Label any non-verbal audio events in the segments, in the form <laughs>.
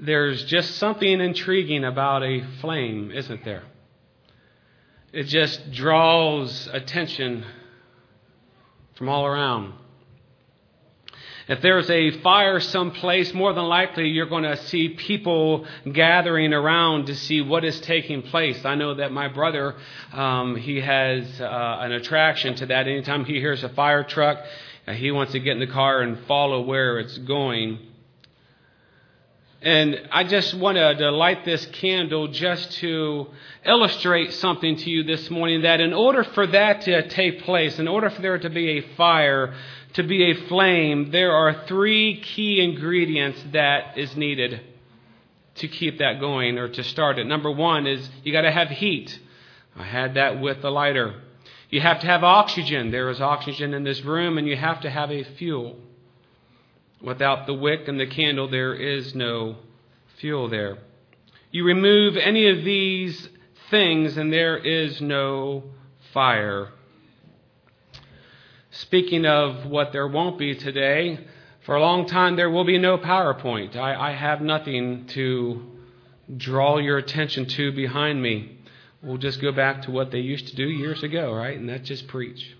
there's just something intriguing about a flame, isn't there? It just draws attention from all around. If there's a fire someplace, more than likely you're going to see people gathering around to see what is taking place. I know that my brother, um, he has uh, an attraction to that. Anytime he hears a fire truck, he wants to get in the car and follow where it's going. And I just wanted to light this candle just to illustrate something to you this morning that in order for that to take place, in order for there to be a fire, to be a flame, there are three key ingredients that is needed to keep that going or to start it. Number one is you got to have heat. I had that with the lighter. You have to have oxygen. There is oxygen in this room, and you have to have a fuel. Without the wick and the candle, there is no fuel there. You remove any of these things, and there is no fire. Speaking of what there won't be today, for a long time there will be no PowerPoint. I, I have nothing to draw your attention to behind me. We'll just go back to what they used to do years ago, right? And that's just preach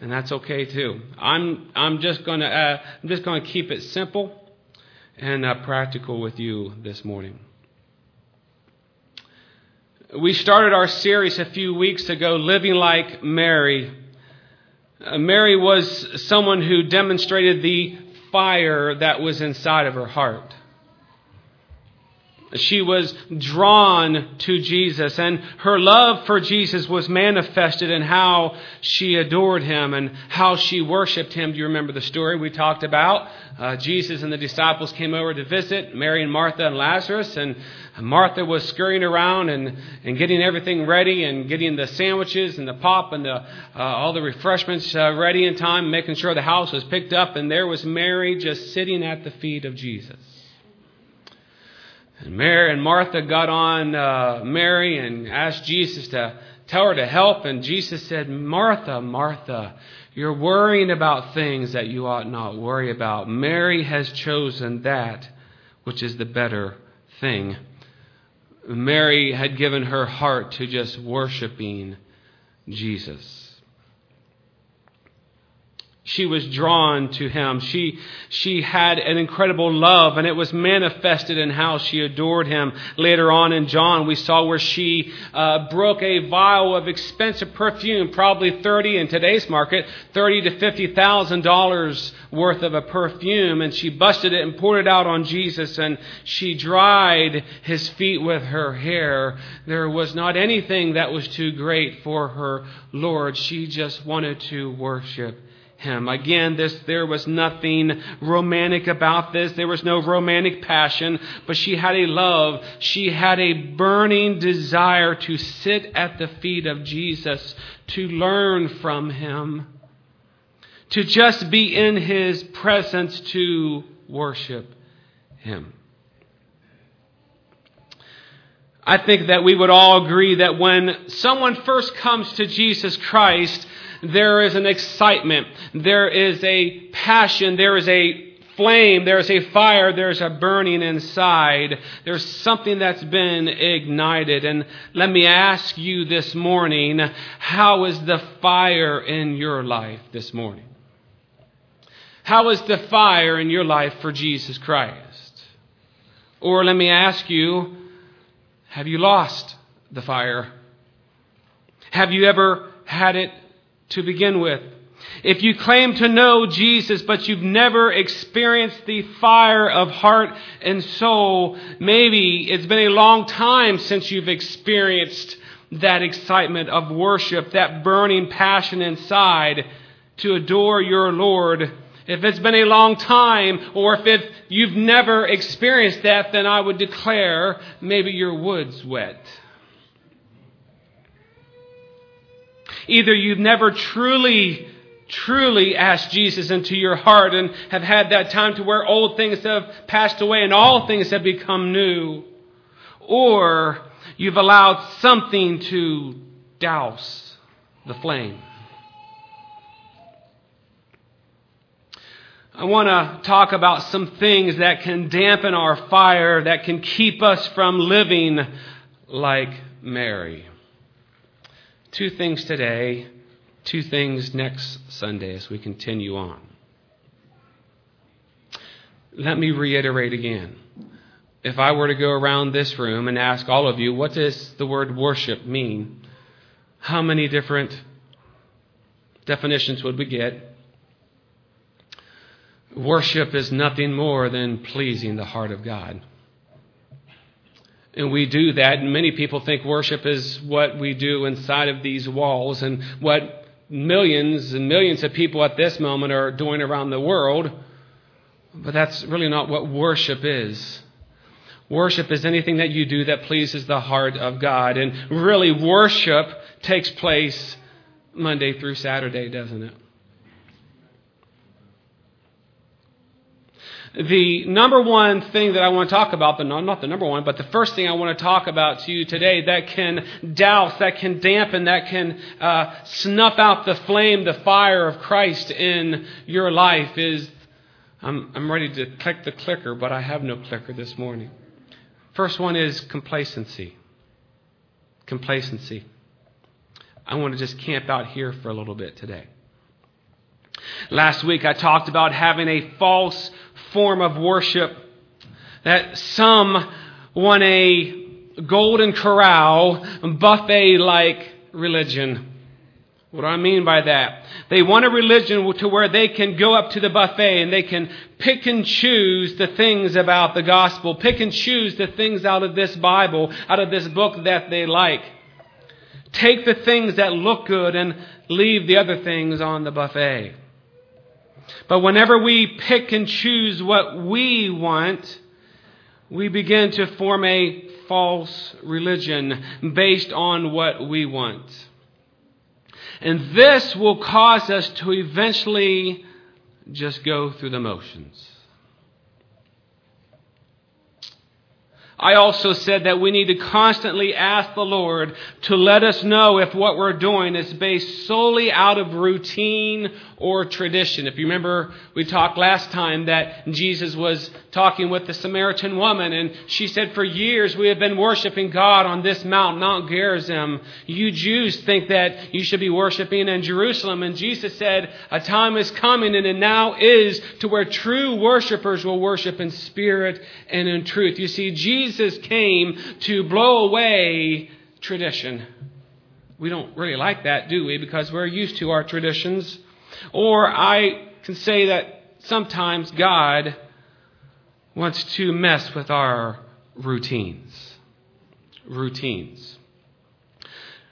and that's okay too. I'm I'm just gonna uh, I'm just gonna keep it simple and uh, practical with you this morning. We started our series a few weeks ago, living like Mary. Uh, Mary was someone who demonstrated the fire that was inside of her heart. She was drawn to Jesus, and her love for Jesus was manifested in how she adored him and how she worshiped him. Do you remember the story we talked about? Uh, Jesus and the disciples came over to visit Mary and Martha and Lazarus, and Martha was scurrying around and, and getting everything ready and getting the sandwiches and the pop and the, uh, all the refreshments uh, ready in time, making sure the house was picked up, and there was Mary just sitting at the feet of Jesus. And Mary and Martha got on uh, Mary and asked Jesus to tell her to help. And Jesus said, Martha, Martha, you're worrying about things that you ought not worry about. Mary has chosen that which is the better thing. Mary had given her heart to just worshiping Jesus she was drawn to him. She, she had an incredible love, and it was manifested in how she adored him. Later on in John, we saw where she uh, broke a vial of expensive perfume, probably thirty in today's market, thirty to fifty thousand dollars worth of a perfume, and she busted it and poured it out on Jesus, and she dried his feet with her hair. There was not anything that was too great for her Lord. She just wanted to worship him. Again, this, there was nothing romantic about this. There was no romantic passion, but she had a love. She had a burning desire to sit at the feet of Jesus, to learn from him, to just be in his presence, to worship him. I think that we would all agree that when someone first comes to Jesus Christ, there is an excitement, there is a passion, there is a flame, there's a fire, there's a burning inside. There's something that's been ignited. And let me ask you this morning how is the fire in your life this morning? How is the fire in your life for Jesus Christ? Or let me ask you, have you lost the fire? Have you ever had it to begin with. If you claim to know Jesus, but you've never experienced the fire of heart and soul, maybe it's been a long time since you've experienced that excitement of worship, that burning passion inside to adore your Lord. If it's been a long time, or if you've never experienced that, then I would declare maybe your wood's wet. Either you've never truly, truly asked Jesus into your heart and have had that time to where old things have passed away and all things have become new, or you've allowed something to douse the flame. I want to talk about some things that can dampen our fire, that can keep us from living like Mary. Two things today, two things next Sunday as we continue on. Let me reiterate again. If I were to go around this room and ask all of you, what does the word worship mean? How many different definitions would we get? Worship is nothing more than pleasing the heart of God. And we do that, and many people think worship is what we do inside of these walls and what millions and millions of people at this moment are doing around the world. But that's really not what worship is. Worship is anything that you do that pleases the heart of God. And really, worship takes place Monday through Saturday, doesn't it? The number one thing that I want to talk about, but not the number one, but the first thing I want to talk about to you today that can douse, that can dampen, that can uh, snuff out the flame, the fire of Christ in your life is I'm, I'm ready to click the clicker, but I have no clicker this morning. First one is complacency. Complacency. I want to just camp out here for a little bit today. Last week I talked about having a false form of worship that some want a golden corral, buffet like religion. What do I mean by that? They want a religion to where they can go up to the buffet and they can pick and choose the things about the gospel, pick and choose the things out of this Bible, out of this book that they like. Take the things that look good and leave the other things on the buffet. But whenever we pick and choose what we want, we begin to form a false religion based on what we want. And this will cause us to eventually just go through the motions. I also said that we need to constantly ask the Lord to let us know if what we're doing is based solely out of routine or tradition. If you remember, we talked last time that Jesus was talking with the Samaritan woman, and she said, For years we have been worshiping God on this mountain, Mount Gerizim. You Jews think that you should be worshiping in Jerusalem. And Jesus said, A time is coming, and it now is, to where true worshipers will worship in spirit and in truth. You see, Jesus came to blow away tradition. We don't really like that, do we? Because we're used to our traditions. Or I can say that sometimes God wants to mess with our routines. Routines.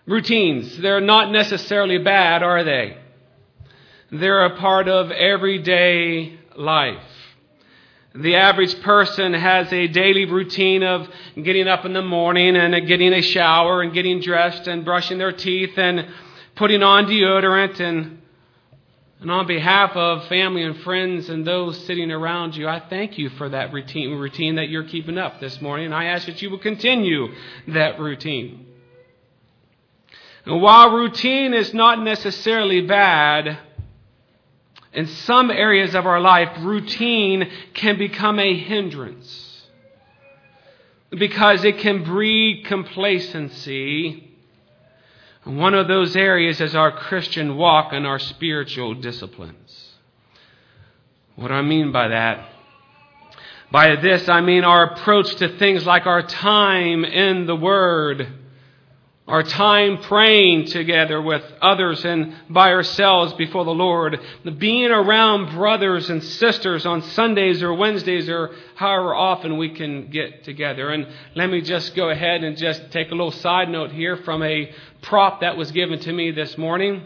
Routines, they're not necessarily bad, are they? They're a part of everyday life. The average person has a daily routine of getting up in the morning and getting a shower and getting dressed and brushing their teeth and putting on deodorant and and on behalf of family and friends and those sitting around you, I thank you for that routine, routine that you're keeping up this morning. And I ask that you will continue that routine. And while routine is not necessarily bad, in some areas of our life, routine can become a hindrance because it can breed complacency one of those areas is our Christian walk and our spiritual disciplines. What do I mean by that? By this, I mean our approach to things like our time in the Word our time praying together with others and by ourselves before the Lord, the being around brothers and sisters on Sundays or Wednesdays or however often we can get together. And let me just go ahead and just take a little side note here from a prop that was given to me this morning.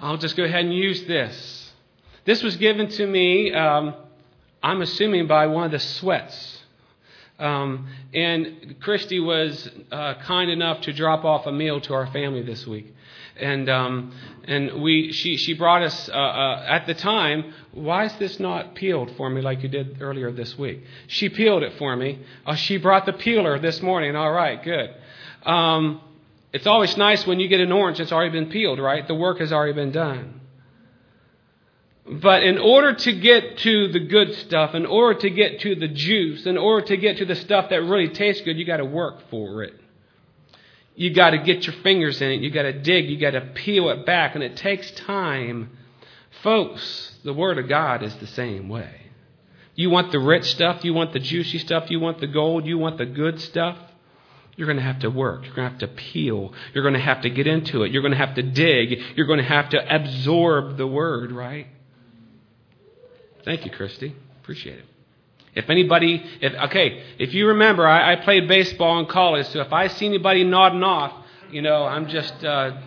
I'll just go ahead and use this. This was given to me, um, I'm assuming, by one of the sweats um, and Christy was uh, kind enough to drop off a meal to our family this week. And, um, and we, she, she brought us, uh, uh, at the time, why is this not peeled for me like you did earlier this week? She peeled it for me. Uh, she brought the peeler this morning. All right, good. Um, it's always nice when you get an orange, that's already been peeled, right? The work has already been done. But in order to get to the good stuff, in order to get to the juice, in order to get to the stuff that really tastes good, you got to work for it. You got to get your fingers in it. You got to dig. You got to peel it back, and it takes time. Folks, the Word of God is the same way. You want the rich stuff, you want the juicy stuff, you want the gold, you want the good stuff. You're going to have to work. You're going to have to peel. You're going to have to get into it. You're going to have to dig. You're going to have to absorb the Word, right? Thank you, Christy. Appreciate it. If anybody, if okay, if you remember, I, I played baseball in college, so if I see anybody nodding off, you know, I'm just, uh,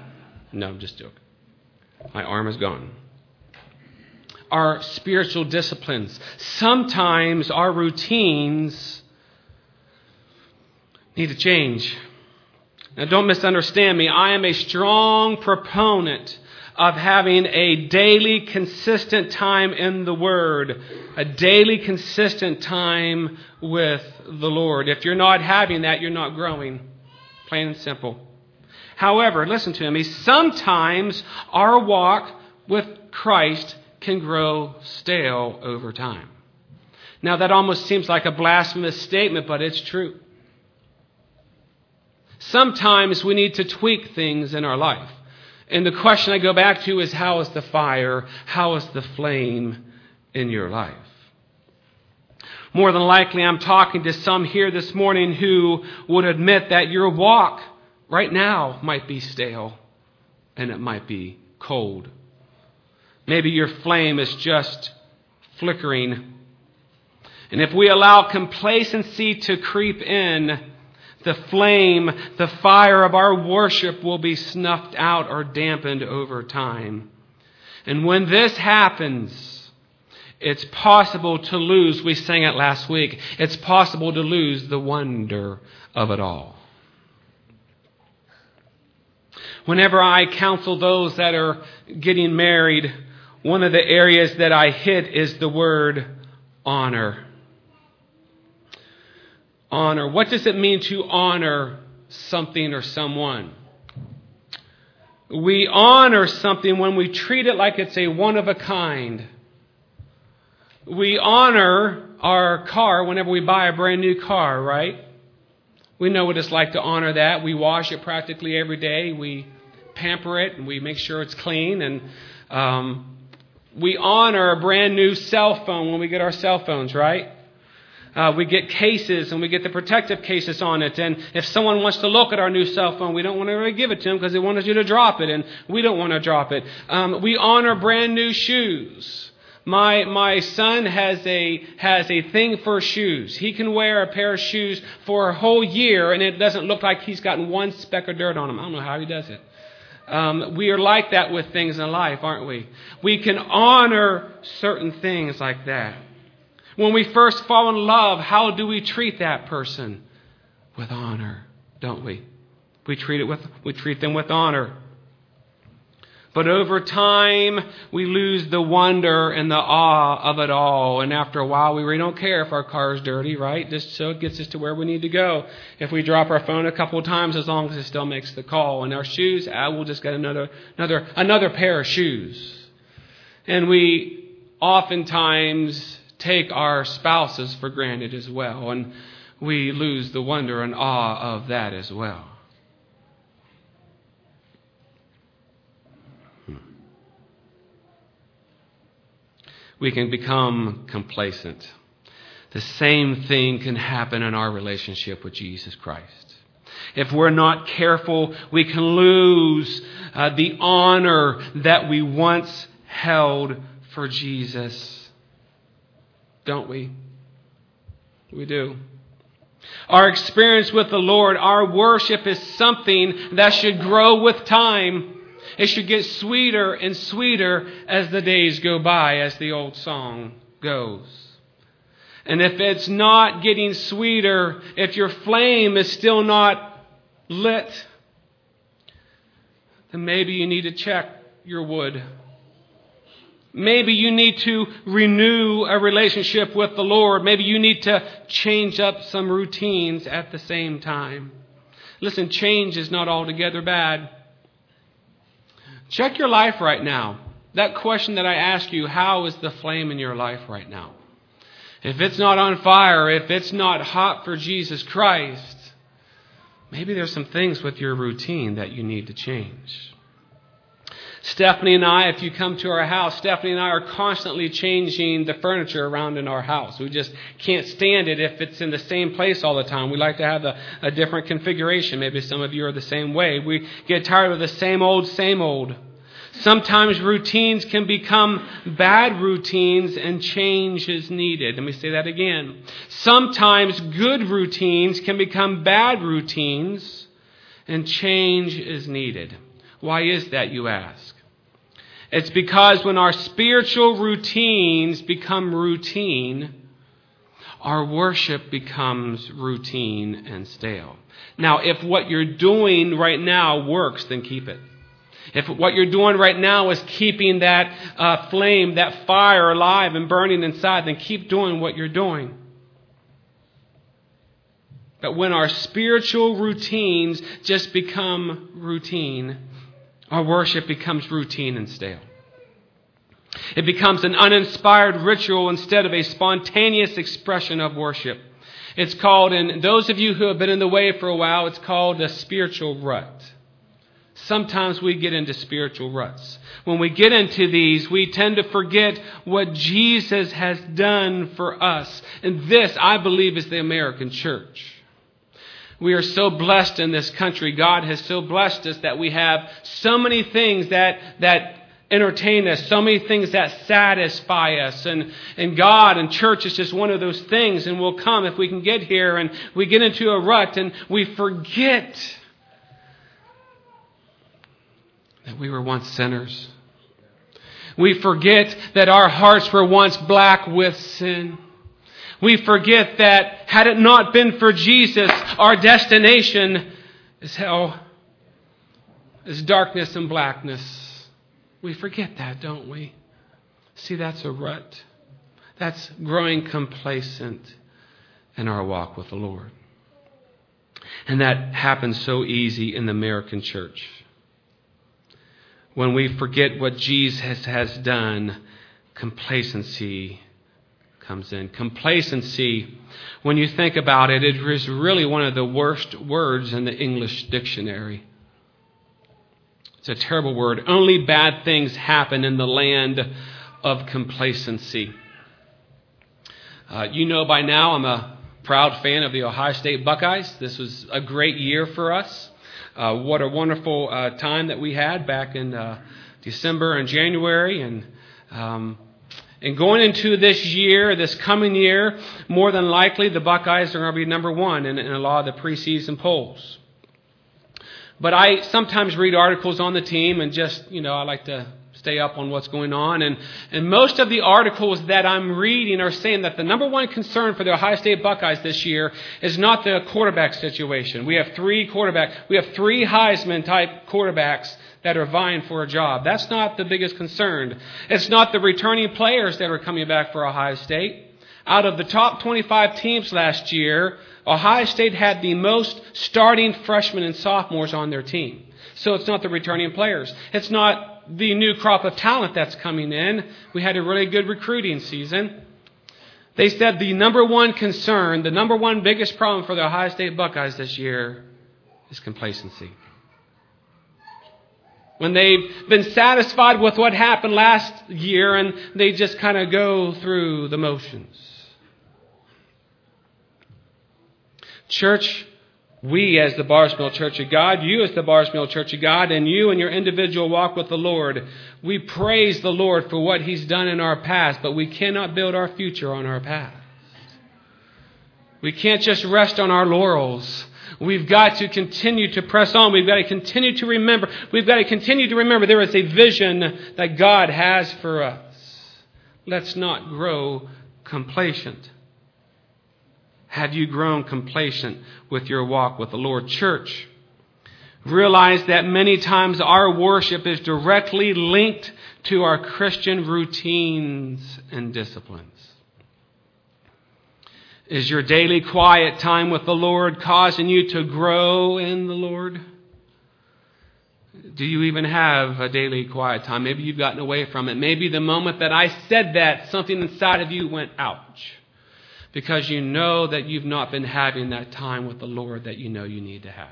no, I'm just joking. My arm is gone. Our spiritual disciplines. Sometimes our routines need to change. Now, don't misunderstand me. I am a strong proponent of having a daily, consistent time in the Word, a daily, consistent time with the Lord. If you're not having that, you're not growing. Plain and simple. However, listen to me, sometimes our walk with Christ can grow stale over time. Now, that almost seems like a blasphemous statement, but it's true. Sometimes we need to tweak things in our life. And the question I go back to is how is the fire, how is the flame in your life? More than likely, I'm talking to some here this morning who would admit that your walk right now might be stale and it might be cold. Maybe your flame is just flickering. And if we allow complacency to creep in, the flame, the fire of our worship will be snuffed out or dampened over time. And when this happens, it's possible to lose, we sang it last week, it's possible to lose the wonder of it all. Whenever I counsel those that are getting married, one of the areas that I hit is the word honor honor. What does it mean to honor something or someone? We honor something when we treat it like it's a one of a kind. We honor our car whenever we buy a brand new car, right? We know what it's like to honor that. We wash it practically every day. We pamper it and we make sure it's clean. And um, we honor a brand new cell phone when we get our cell phones, right? Uh, we get cases and we get the protective cases on it. And if someone wants to look at our new cell phone, we don't want to really give it to them because they want you to drop it, and we don't want to drop it. Um, we honor brand new shoes. My my son has a has a thing for shoes. He can wear a pair of shoes for a whole year, and it doesn't look like he's gotten one speck of dirt on him. I don't know how he does it. Um, we are like that with things in life, aren't we? We can honor certain things like that. When we first fall in love, how do we treat that person? With honor, don't we? We treat it with we treat them with honor. But over time, we lose the wonder and the awe of it all. And after a while, we really don't care if our car is dirty, right? Just so it gets us to where we need to go. If we drop our phone a couple of times, as long as it still makes the call. And our shoes, ah, we'll just get another, another, another pair of shoes. And we oftentimes take our spouses for granted as well, and we lose the wonder and awe of that as well. We can become complacent. The same thing can happen in our relationship with Jesus Christ. If we're not careful, we can lose uh, the honor that we once held for Jesus don't we? We do. Our experience with the Lord, our worship is something that should grow with time. It should get sweeter and sweeter as the days go by, as the old song goes. And if it's not getting sweeter, if your flame is still not lit, then maybe you need to check your wood Maybe you need to renew a relationship with the Lord. Maybe you need to change up some routines at the same time. Listen, change is not altogether bad. Check your life right now. That question that I ask you, how is the flame in your life right now? If it's not on fire, if it's not hot for Jesus Christ, maybe there's some things with your routine that you need to change. Stephanie and I, if you come to our house, Stephanie and I are constantly changing the furniture around in our house. We just can't stand it if it's in the same place all the time. We like to have a, a different configuration. Maybe some of you are the same way. We get tired of the same old, same old. Sometimes routines can become bad routines and change is needed. Let me say that again. Sometimes good routines can become bad routines and change is needed. Why is that, you ask? It's because when our spiritual routines become routine, our worship becomes routine and stale. Now, if what you're doing right now works, then keep it. If what you're doing right now is keeping that uh, flame, that fire alive and burning inside, then keep doing what you're doing. But when our spiritual routines just become routine, our worship becomes routine and stale. It becomes an uninspired ritual instead of a spontaneous expression of worship. It's called, and those of you who have been in the way for a while, it's called a spiritual rut. Sometimes we get into spiritual ruts. When we get into these, we tend to forget what Jesus has done for us. And this, I believe, is the American church. We are so blessed in this country. God has so blessed us that we have so many things that, that entertain us, so many things that satisfy us. And, and God and church is just one of those things. And we'll come if we can get here and we get into a rut and we forget that we were once sinners. We forget that our hearts were once black with sin. We forget that had it not been for Jesus, our destination is hell, is darkness and blackness. We forget that, don't we? See, that's a rut. That's growing complacent in our walk with the Lord. And that happens so easy in the American church. When we forget what Jesus has done, complacency comes in. Complacency, when you think about it, it is really one of the worst words in the English dictionary. It's a terrible word. Only bad things happen in the land of complacency. Uh, you know by now I'm a proud fan of the Ohio State Buckeyes. This was a great year for us. Uh, what a wonderful uh, time that we had back in uh, December and January, and um, and going into this year, this coming year, more than likely the Buckeyes are going to be number one in, in a lot of the preseason polls. But I sometimes read articles on the team and just, you know, I like to stay up on what's going on. And, and most of the articles that I'm reading are saying that the number one concern for the Ohio State Buckeyes this year is not the quarterback situation. We have three quarterbacks. We have three Heisman type quarterbacks that are vying for a job. That's not the biggest concern. It's not the returning players that are coming back for Ohio State. Out of the top 25 teams last year, Ohio State had the most starting freshmen and sophomores on their team. So it's not the returning players. It's not the new crop of talent that's coming in. We had a really good recruiting season. They said the number one concern, the number one biggest problem for the Ohio State Buckeyes this year is complacency when they've been satisfied with what happened last year and they just kind of go through the motions. Church, we as the Bars Mill Church of God, you as the Bars Mill Church of God, and you in your individual walk with the Lord, we praise the Lord for what He's done in our past, but we cannot build our future on our past. We can't just rest on our laurels. We've got to continue to press on. We've got to continue to remember. We've got to continue to remember there is a vision that God has for us. Let's not grow complacent. Have you grown complacent with your walk with the Lord? Church, realize that many times our worship is directly linked to our Christian routines and disciplines. Is your daily quiet time with the Lord causing you to grow in the Lord? Do you even have a daily quiet time? Maybe you've gotten away from it. Maybe the moment that I said that, something inside of you went, ouch. Because you know that you've not been having that time with the Lord that you know you need to have.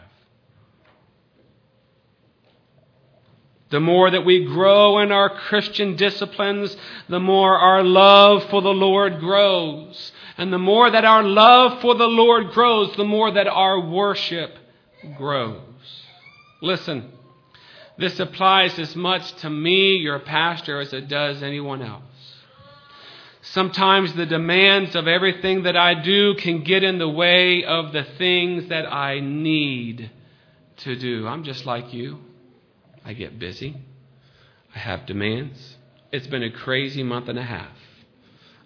The more that we grow in our Christian disciplines, the more our love for the Lord grows. And the more that our love for the Lord grows, the more that our worship grows. Listen, this applies as much to me, your pastor, as it does anyone else. Sometimes the demands of everything that I do can get in the way of the things that I need to do. I'm just like you. I get busy. I have demands. It's been a crazy month and a half.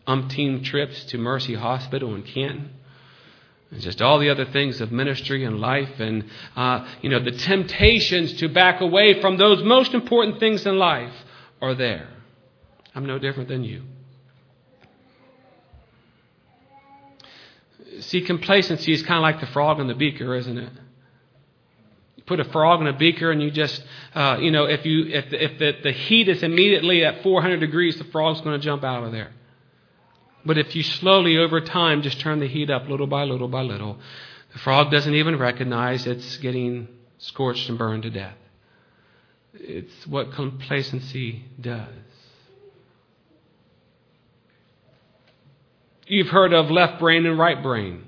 Umpteen trips to Mercy Hospital in Canton. And just all the other things of ministry and life, and uh, you know the temptations to back away from those most important things in life are there. I'm no different than you. See, complacency is kind of like the frog in the beaker, isn't it? You put a frog in a beaker and you just, uh, you know, if you if if the, the heat is immediately at 400 degrees, the frog's going to jump out of there. But if you slowly over time just turn the heat up little by little by little, the frog doesn't even recognize it's getting scorched and burned to death. It's what complacency does. You've heard of left brain and right brain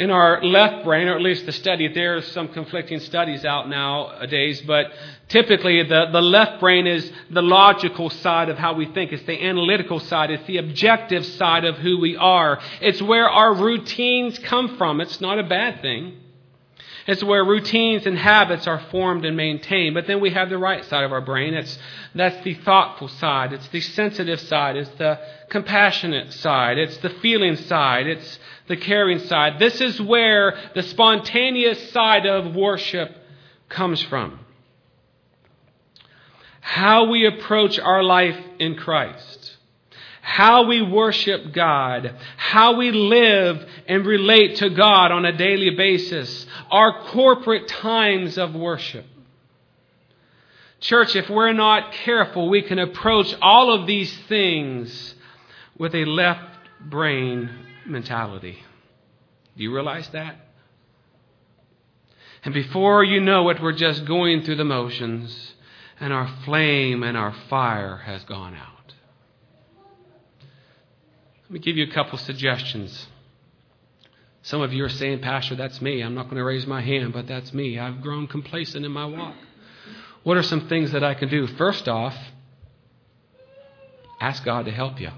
in our left brain, or at least the study, there's some conflicting studies out nowadays, but typically the, the left brain is the logical side of how we think. It's the analytical side. It's the objective side of who we are. It's where our routines come from. It's not a bad thing. It's where routines and habits are formed and maintained. But then we have the right side of our brain. It's, that's the thoughtful side. It's the sensitive side. It's the compassionate side. It's the feeling side. It's the caring side. This is where the spontaneous side of worship comes from. How we approach our life in Christ. How we worship God. How we live and relate to God on a daily basis. Our corporate times of worship. Church, if we're not careful, we can approach all of these things with a left brain mentality. Do you realize that? And before you know it, we're just going through the motions, and our flame and our fire has gone out. Let me give you a couple suggestions. Some of you are saying, Pastor, that's me. I'm not going to raise my hand, but that's me. I've grown complacent in my walk. What are some things that I can do? First off, ask God to help you.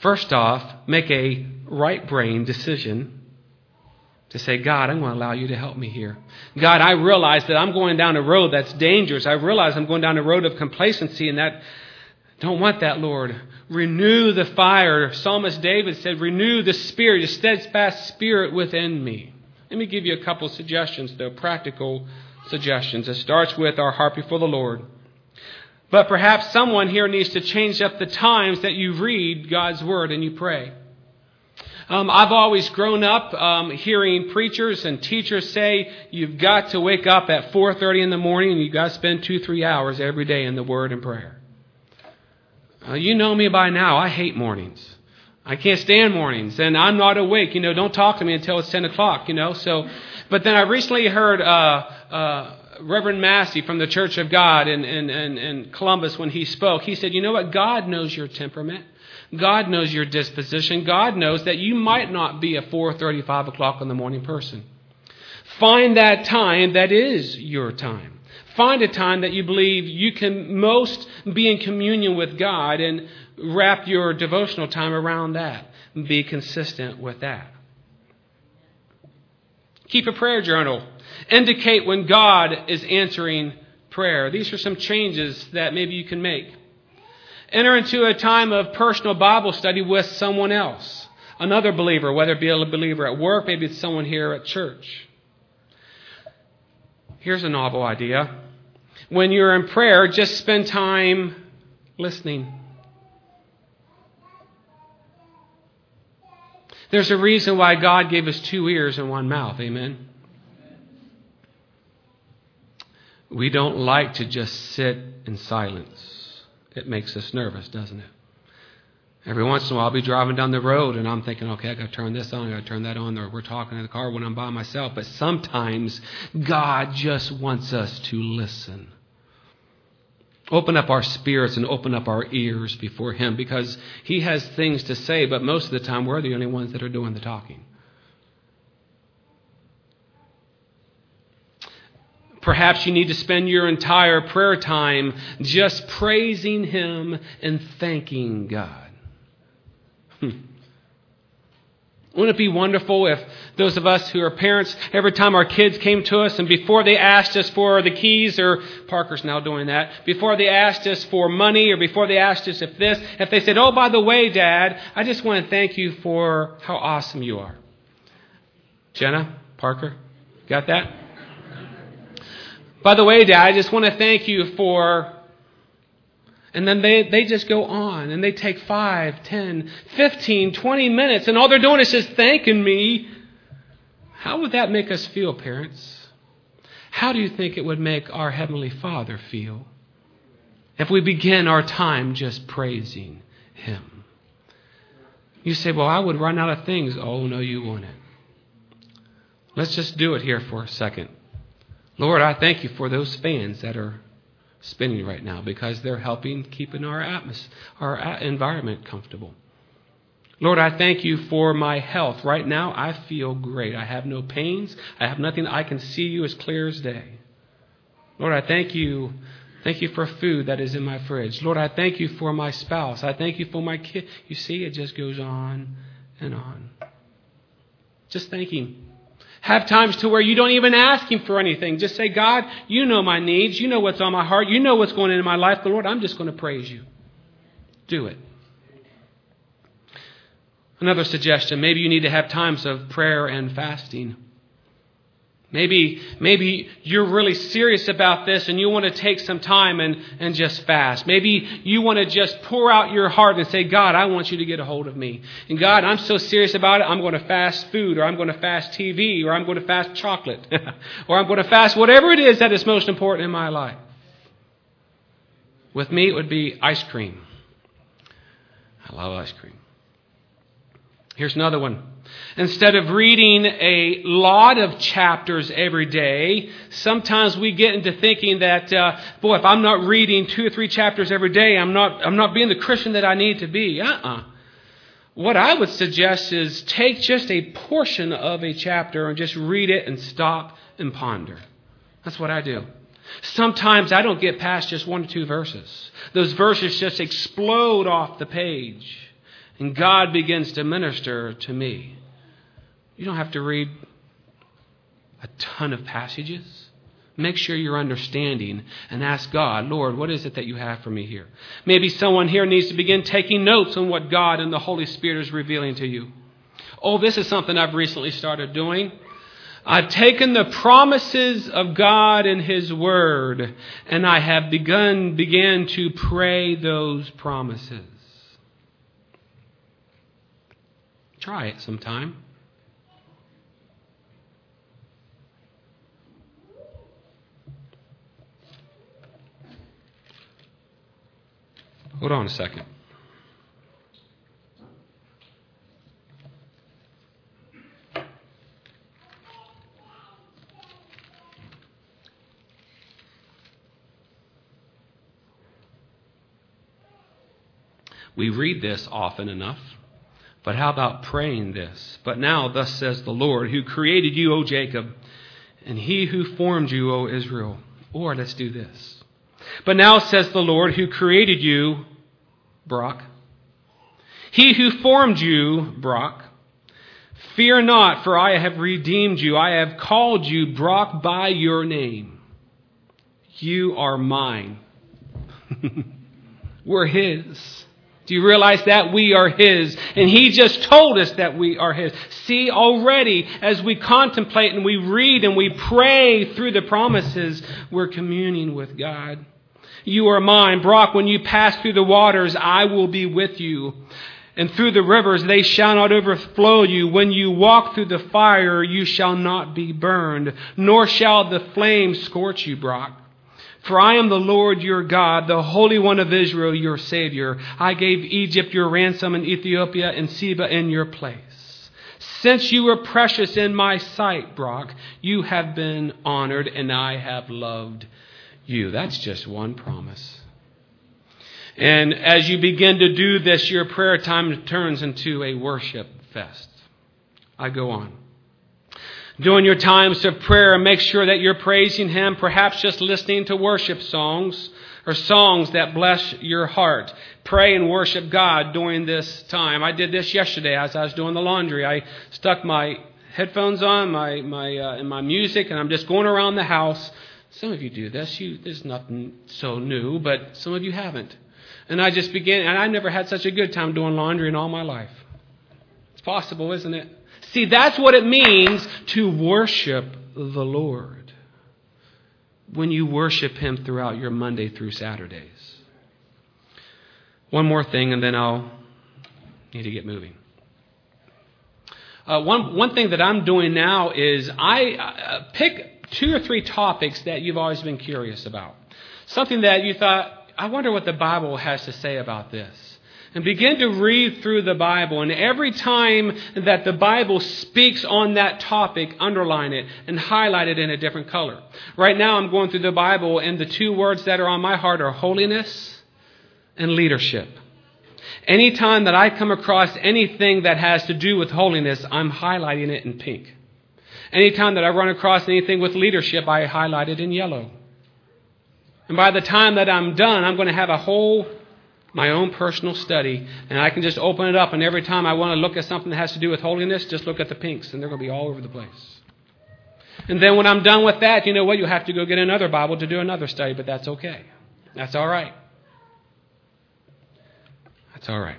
First off, make a right brain decision to say, God, I'm going to allow you to help me here. God, I realize that I'm going down a road that's dangerous. I realize I'm going down a road of complacency and that don't want that, Lord. Renew the fire. Psalmist David said, renew the spirit, a steadfast spirit within me. Let me give you a couple suggestions, though, practical suggestions. It starts with our heart before the Lord. But perhaps someone here needs to change up the times that you read God's word and you pray. Um, I've always grown up um, hearing preachers and teachers say you've got to wake up at 4:30 in the morning and you've got to spend two, three hours every day in the Word and prayer. Uh, you know me by now. I hate mornings. I can't stand mornings, and I'm not awake. You know, don't talk to me until it's 10 o'clock. You know, so. But then I recently heard. Uh, uh, Reverend Massey from the Church of God in, in, in, in Columbus, when he spoke, he said, You know what? God knows your temperament. God knows your disposition. God knows that you might not be a 4:35 o'clock in the morning person. Find that time that is your time. Find a time that you believe you can most be in communion with God and wrap your devotional time around that. Be consistent with that. Keep a prayer journal. Indicate when God is answering prayer. These are some changes that maybe you can make. Enter into a time of personal Bible study with someone else, another believer, whether it be a believer at work, maybe it's someone here at church. Here's a novel idea. When you're in prayer, just spend time listening. There's a reason why God gave us two ears and one mouth. Amen. we don't like to just sit in silence. It makes us nervous, doesn't it? Every once in a while, I'll be driving down the road and I'm thinking, okay, I got to turn this on, I got to turn that on, or we're talking in the car when I'm by myself. But sometimes God just wants us to listen. Open up our spirits and open up our ears before Him because He has things to say, but most of the time we're the only ones that are doing the talking. Perhaps you need to spend your entire prayer time just praising Him and thanking God. Hmm. Wouldn't it be wonderful if those of us who are parents, every time our kids came to us and before they asked us for the keys, or Parker's now doing that, before they asked us for money or before they asked us if this, if they said, Oh, by the way, Dad, I just want to thank you for how awesome you are. Jenna, Parker, got that? By the way, Dad, I just want to thank you for and then they, they just go on and they take 5, 10, 15, 20 minutes, and all they're doing is just thanking me. How would that make us feel, parents? How do you think it would make our Heavenly Father feel if we begin our time just praising Him? You say, Well, I would run out of things. Oh, no, you wouldn't. Let's just do it here for a second. Lord, I thank you for those fans that are spinning right now because they're helping keeping our atmosphere, our environment comfortable. Lord, I thank you for my health. Right now, I feel great. I have no pains. I have nothing. I can see you as clear as day. Lord, I thank you. Thank you for food that is in my fridge. Lord, I thank you for my spouse. I thank you for my kid. You see, it just goes on and on. Just thank Him. Have times to where you don't even ask Him for anything. Just say, God, you know my needs. You know what's on my heart. You know what's going on in my life. But Lord, I'm just going to praise you. Do it. Another suggestion maybe you need to have times of prayer and fasting. Maybe, maybe you're really serious about this and you want to take some time and, and just fast. Maybe you want to just pour out your heart and say, God, I want you to get a hold of me. And God, I'm so serious about it, I'm going to fast food, or I'm going to fast TV, or I'm going to fast chocolate, <laughs> or I'm going to fast whatever it is that is most important in my life. With me, it would be ice cream. I love ice cream. Here's another one. Instead of reading a lot of chapters every day, sometimes we get into thinking that, uh, boy, if I'm not reading two or three chapters every day, I'm not, I'm not being the Christian that I need to be. Uh-uh. What I would suggest is take just a portion of a chapter and just read it and stop and ponder. That's what I do. Sometimes I don't get past just one or two verses. Those verses just explode off the page and God begins to minister to me. You don't have to read a ton of passages. Make sure you're understanding and ask God, Lord, what is it that you have for me here? Maybe someone here needs to begin taking notes on what God and the Holy Spirit is revealing to you. Oh, this is something I've recently started doing. I've taken the promises of God and His Word, and I have begun began to pray those promises. Try it sometime. Hold on a second. We read this often enough. But how about praying this? But now, thus says the Lord, who created you, O Jacob, and he who formed you, O Israel. Or let's do this. But now, says the Lord, who created you, Brock, he who formed you, Brock, fear not, for I have redeemed you. I have called you, Brock, by your name. You are mine. <laughs> We're his. Do you realize that? We are His. And He just told us that we are His. See, already, as we contemplate and we read and we pray through the promises, we're communing with God. You are mine. Brock, when you pass through the waters, I will be with you. And through the rivers, they shall not overflow you. When you walk through the fire, you shall not be burned, nor shall the flames scorch you, Brock. For I am the Lord your God, the Holy One of Israel, your Savior. I gave Egypt your ransom and Ethiopia and Seba in your place. Since you were precious in my sight, Brock, you have been honored and I have loved you. That's just one promise. And as you begin to do this, your prayer time turns into a worship fest. I go on. During your times of prayer, make sure that you're praising Him, perhaps just listening to worship songs or songs that bless your heart. Pray and worship God during this time. I did this yesterday as I was doing the laundry. I stuck my headphones on, my, my, uh, and my music, and I'm just going around the house. Some of you do this. You, there's nothing so new, but some of you haven't. And I just began, and I never had such a good time doing laundry in all my life. It's possible, isn't it? See, that's what it means to worship the Lord when you worship Him throughout your Monday through Saturdays. One more thing, and then I'll need to get moving. Uh, one, one thing that I'm doing now is I uh, pick two or three topics that you've always been curious about. Something that you thought, I wonder what the Bible has to say about this and begin to read through the Bible. And every time that the Bible speaks on that topic, underline it and highlight it in a different color. Right now, I'm going through the Bible, and the two words that are on my heart are holiness and leadership. Anytime that I come across anything that has to do with holiness, I'm highlighting it in pink. Anytime that I run across anything with leadership, I highlight it in yellow. And by the time that I'm done, I'm going to have a whole my own personal study, and I can just open it up, and every time I want to look at something that has to do with holiness, just look at the pinks, and they're going to be all over the place. And then when I'm done with that, you know what? You have to go get another Bible to do another study, but that's okay. That's all right. That's all right.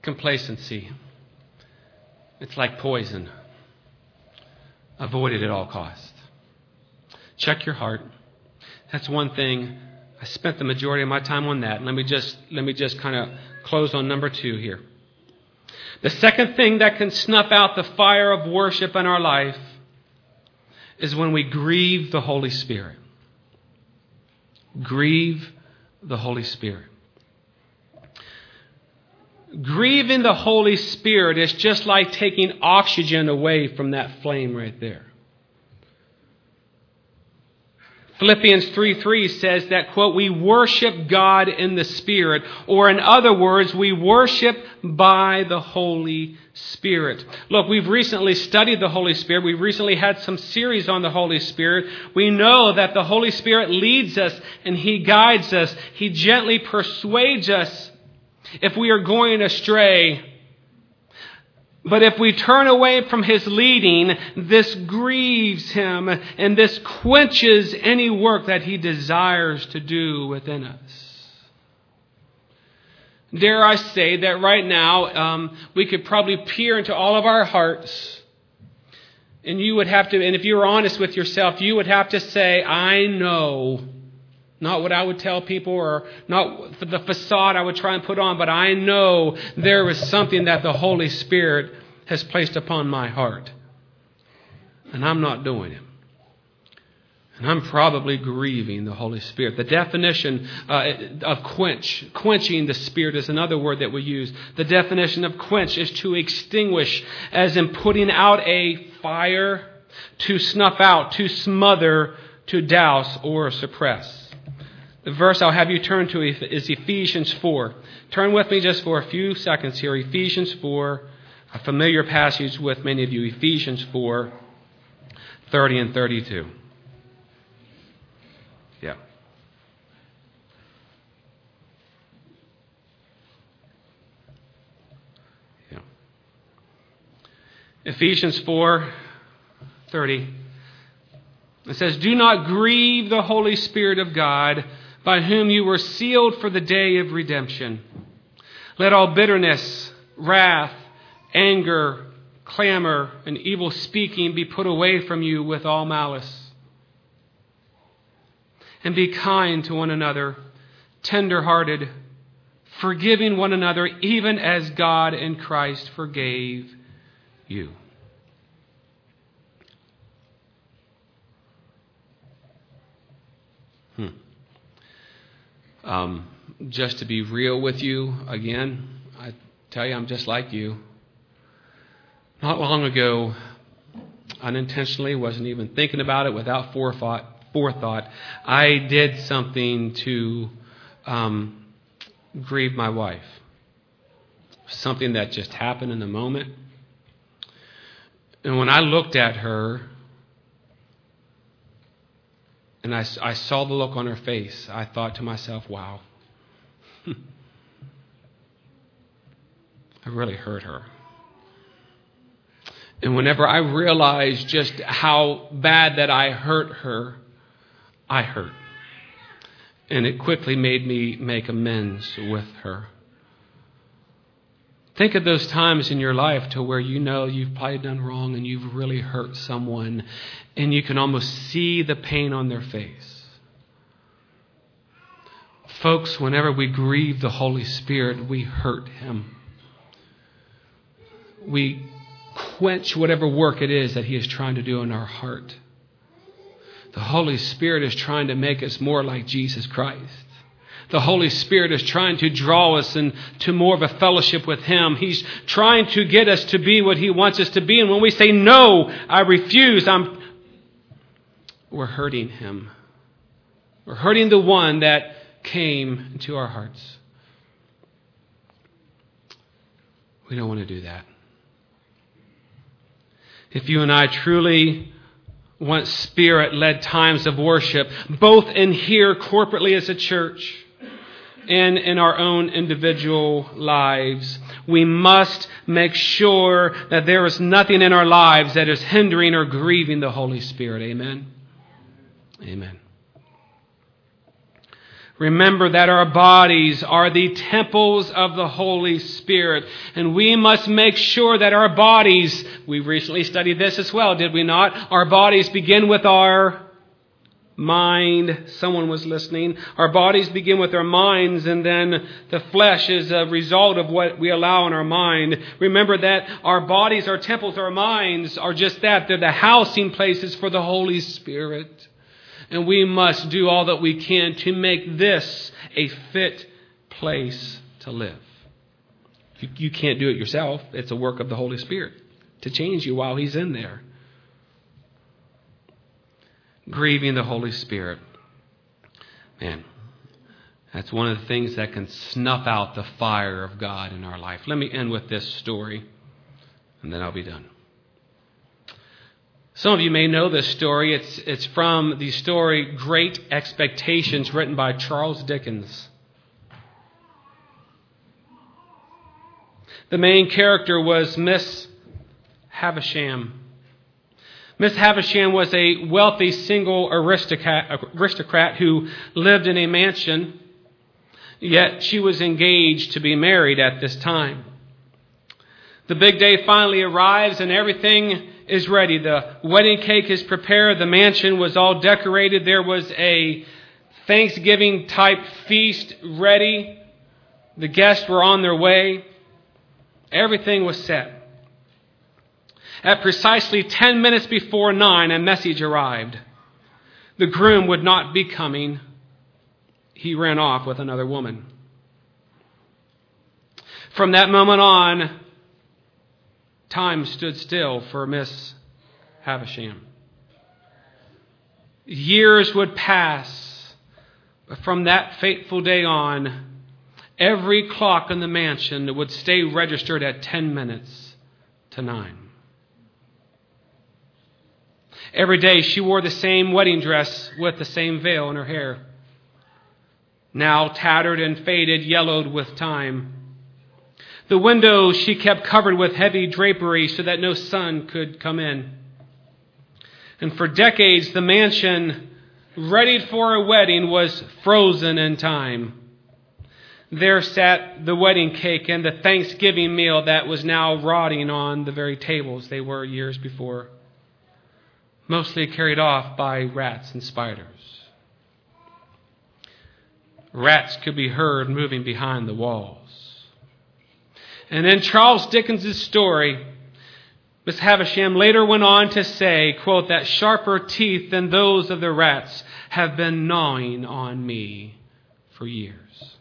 Complacency. It's like poison. Avoid it at all costs. Check your heart. That's one thing spent the majority of my time on that. Let me just, let me just kind of close on number two here. The second thing that can snuff out the fire of worship in our life is when we grieve the Holy Spirit. Grieve the Holy Spirit. Grieving the Holy Spirit is just like taking oxygen away from that flame right there. Philippians 3 3 says that, quote, we worship God in the Spirit, or in other words, we worship by the Holy Spirit. Look, we've recently studied the Holy Spirit. We've recently had some series on the Holy Spirit. We know that the Holy Spirit leads us and He guides us. He gently persuades us if we are going astray but if we turn away from his leading, this grieves him and this quenches any work that he desires to do within us. Dare I say that right now um, we could probably peer into all of our hearts, and you would have to, and if you were honest with yourself, you would have to say, I know. Not what I would tell people or not the facade I would try and put on, but I know there is something that the Holy Spirit has placed upon my heart. And I'm not doing it. And I'm probably grieving the Holy Spirit. The definition uh, of quench, quenching the Spirit is another word that we use. The definition of quench is to extinguish, as in putting out a fire, to snuff out, to smother, to douse, or suppress. The verse I'll have you turn to is Ephesians 4. Turn with me just for a few seconds here. Ephesians 4, a familiar passage with many of you, Ephesians 4 30 and 32. Yeah. Yeah. Ephesians 4 30. It says, Do not grieve the Holy Spirit of God, by whom you were sealed for the day of redemption. Let all bitterness, wrath, anger, clamor, and evil speaking be put away from you with all malice. And be kind to one another, tender hearted, forgiving one another, even as God in Christ forgave you. Um, just to be real with you again, I tell you, I'm just like you. Not long ago, unintentionally, wasn't even thinking about it without forethought. Forethought, I did something to um, grieve my wife. Something that just happened in the moment. And when I looked at her and I, I saw the look on her face, I thought to myself, wow, <laughs> I really hurt her. And whenever I realized just how bad that I hurt her, I hurt. And it quickly made me make amends with her. Think of those times in your life to where you know you've probably done wrong and you've really hurt someone, and you can almost see the pain on their face. Folks, whenever we grieve the Holy Spirit, we hurt Him. We quench whatever work it is that He is trying to do in our heart. The Holy Spirit is trying to make us more like Jesus Christ. The Holy Spirit is trying to draw us into more of a fellowship with Him. He's trying to get us to be what He wants us to be. And when we say, no, I refuse, I'm, we're hurting Him. We're hurting the one that came into our hearts. We don't want to do that. If you and I truly want spirit led times of worship, both in here corporately as a church, and in our own individual lives. We must make sure that there is nothing in our lives that is hindering or grieving the Holy Spirit. Amen. Amen. Remember that our bodies are the temples of the Holy Spirit, and we must make sure that our bodies, we recently studied this as well, did we not? Our bodies begin with our mind. Someone was listening. Our bodies begin with our minds, and then the flesh is a result of what we allow in our mind. Remember that our bodies, our temples, our minds are just that. They're the housing places for the Holy Spirit. And we must do all that we can to make this a fit place to live. You, you can't do it yourself, it's a work of the Holy Spirit to change you while He's in there grieving the Holy Spirit. Man, that's one of the things that can snuff out the fire of God in our life. Let me end with this story, and then I'll be done. Some of you may know this story. It's, it's from the story Great Expectations, written by Charles Dickens. The main character was Miss Havisham. Miss Havisham was a wealthy single aristocrat, aristocrat who lived in a mansion, yet she was engaged to be married at this time. The big day finally arrives and everything is ready. The wedding cake is prepared. The mansion was all decorated. There was a Thanksgiving type feast ready. The guests were on their way. Everything was set. At precisely 10 minutes before 9, a message arrived. The groom would not be coming. He ran off with another woman. From that moment on, time stood still for Miss Havisham. Years would pass, but from that fateful day on, every clock in the mansion would stay registered at 10 minutes to 9. Every day she wore the same wedding dress with the same veil in her hair. Now tattered and faded, yellowed with time. The windows she kept covered with heavy drapery so that no sun could come in. And for decades, the mansion, ready for a wedding, was frozen in time. There sat the wedding cake and the Thanksgiving meal that was now rotting on the very tables they were years before mostly carried off by rats and spiders. Rats could be heard moving behind the walls. And in Charles Dickens' story, Miss Havisham later went on to say, quote, that sharper teeth than those of the rats have been gnawing on me for years.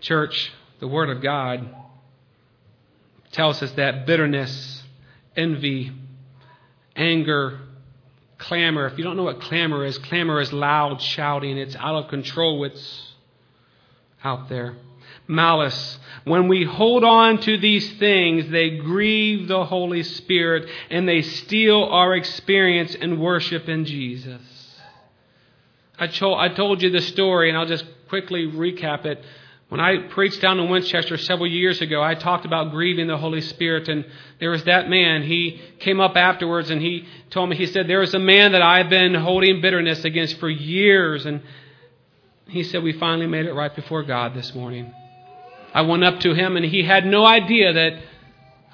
Church, the Word of God tells us that bitterness, envy, anger, clamor. If you don't know what clamor is, clamor is loud shouting. It's out of control. It's out there. Malice. When we hold on to these things, they grieve the Holy Spirit and they steal our experience and worship in Jesus. I told, you the story, and I'll just quickly recap it. When I preached down in Winchester several years ago, I talked about grieving the Holy Spirit, and there was that man. He came up afterwards and he told me, he said, There is a man that I've been holding bitterness against for years. And he said, We finally made it right before God this morning. I went up to him, and he had no idea that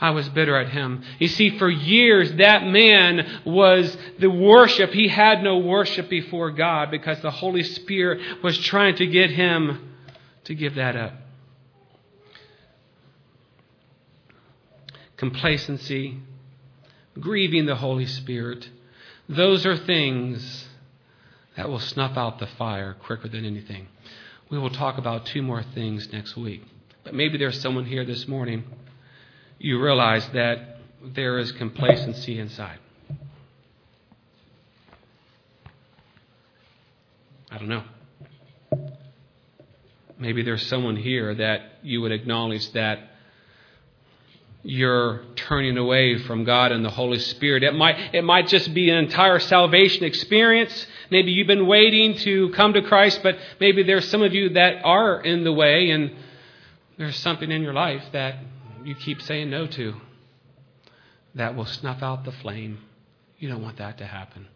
I was bitter at him. You see, for years, that man was the worship. He had no worship before God because the Holy Spirit was trying to get him to give that up. Complacency, grieving the Holy Spirit, those are things that will snuff out the fire quicker than anything. We will talk about two more things next week. But maybe there's someone here this morning, you realize that there is complacency inside. I don't know. Maybe there's someone here that you would acknowledge that you're turning away from God and the Holy Spirit. It might, it might just be an entire salvation experience. Maybe you've been waiting to come to Christ, but maybe there's some of you that are in the way and there's something in your life that you keep saying no to that will snuff out the flame. You don't want that to happen.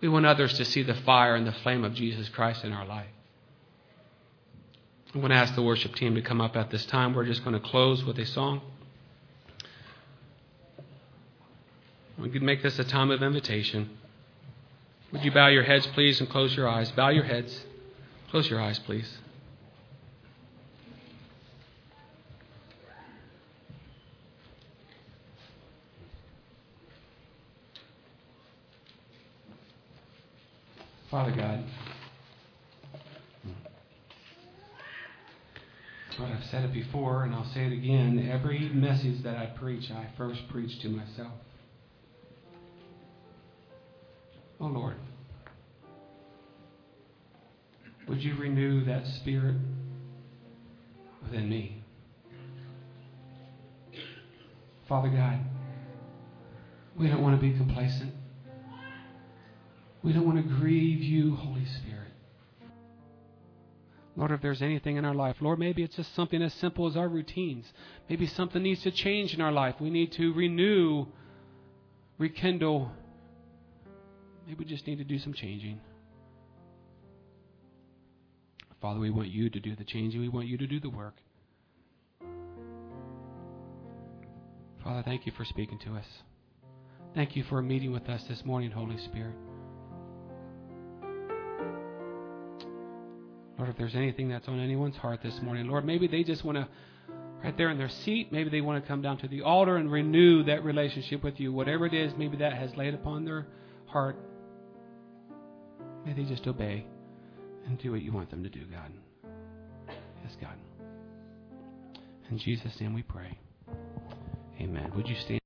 We want others to see the fire and the flame of Jesus Christ in our life. I'm going to ask the worship team to come up at this time. We're just going to close with a song. We could make this a time of invitation. Would you bow your heads, please, and close your eyes? Bow your heads. Close your eyes, please. Father God. Lord, I've said it before and I'll say it again. Every message that I preach, I first preach to myself. Oh Lord, would you renew that spirit within me? Father God, we don't want to be complacent. We don't want to grieve you, Holy Spirit. Lord, if there's anything in our life, Lord, maybe it's just something as simple as our routines. Maybe something needs to change in our life. We need to renew, rekindle. Maybe we just need to do some changing. Father, we want you to do the changing. We want you to do the work. Father, thank you for speaking to us. Thank you for meeting with us this morning, Holy Spirit. Lord, if there's anything that's on anyone's heart this morning, Lord, maybe they just want to, right there in their seat, maybe they want to come down to the altar and renew that relationship with you. Whatever it is, maybe that has laid upon their heart. May they just obey and do what you want them to do, God. Yes, God. In Jesus' name we pray. Amen. Would you stand?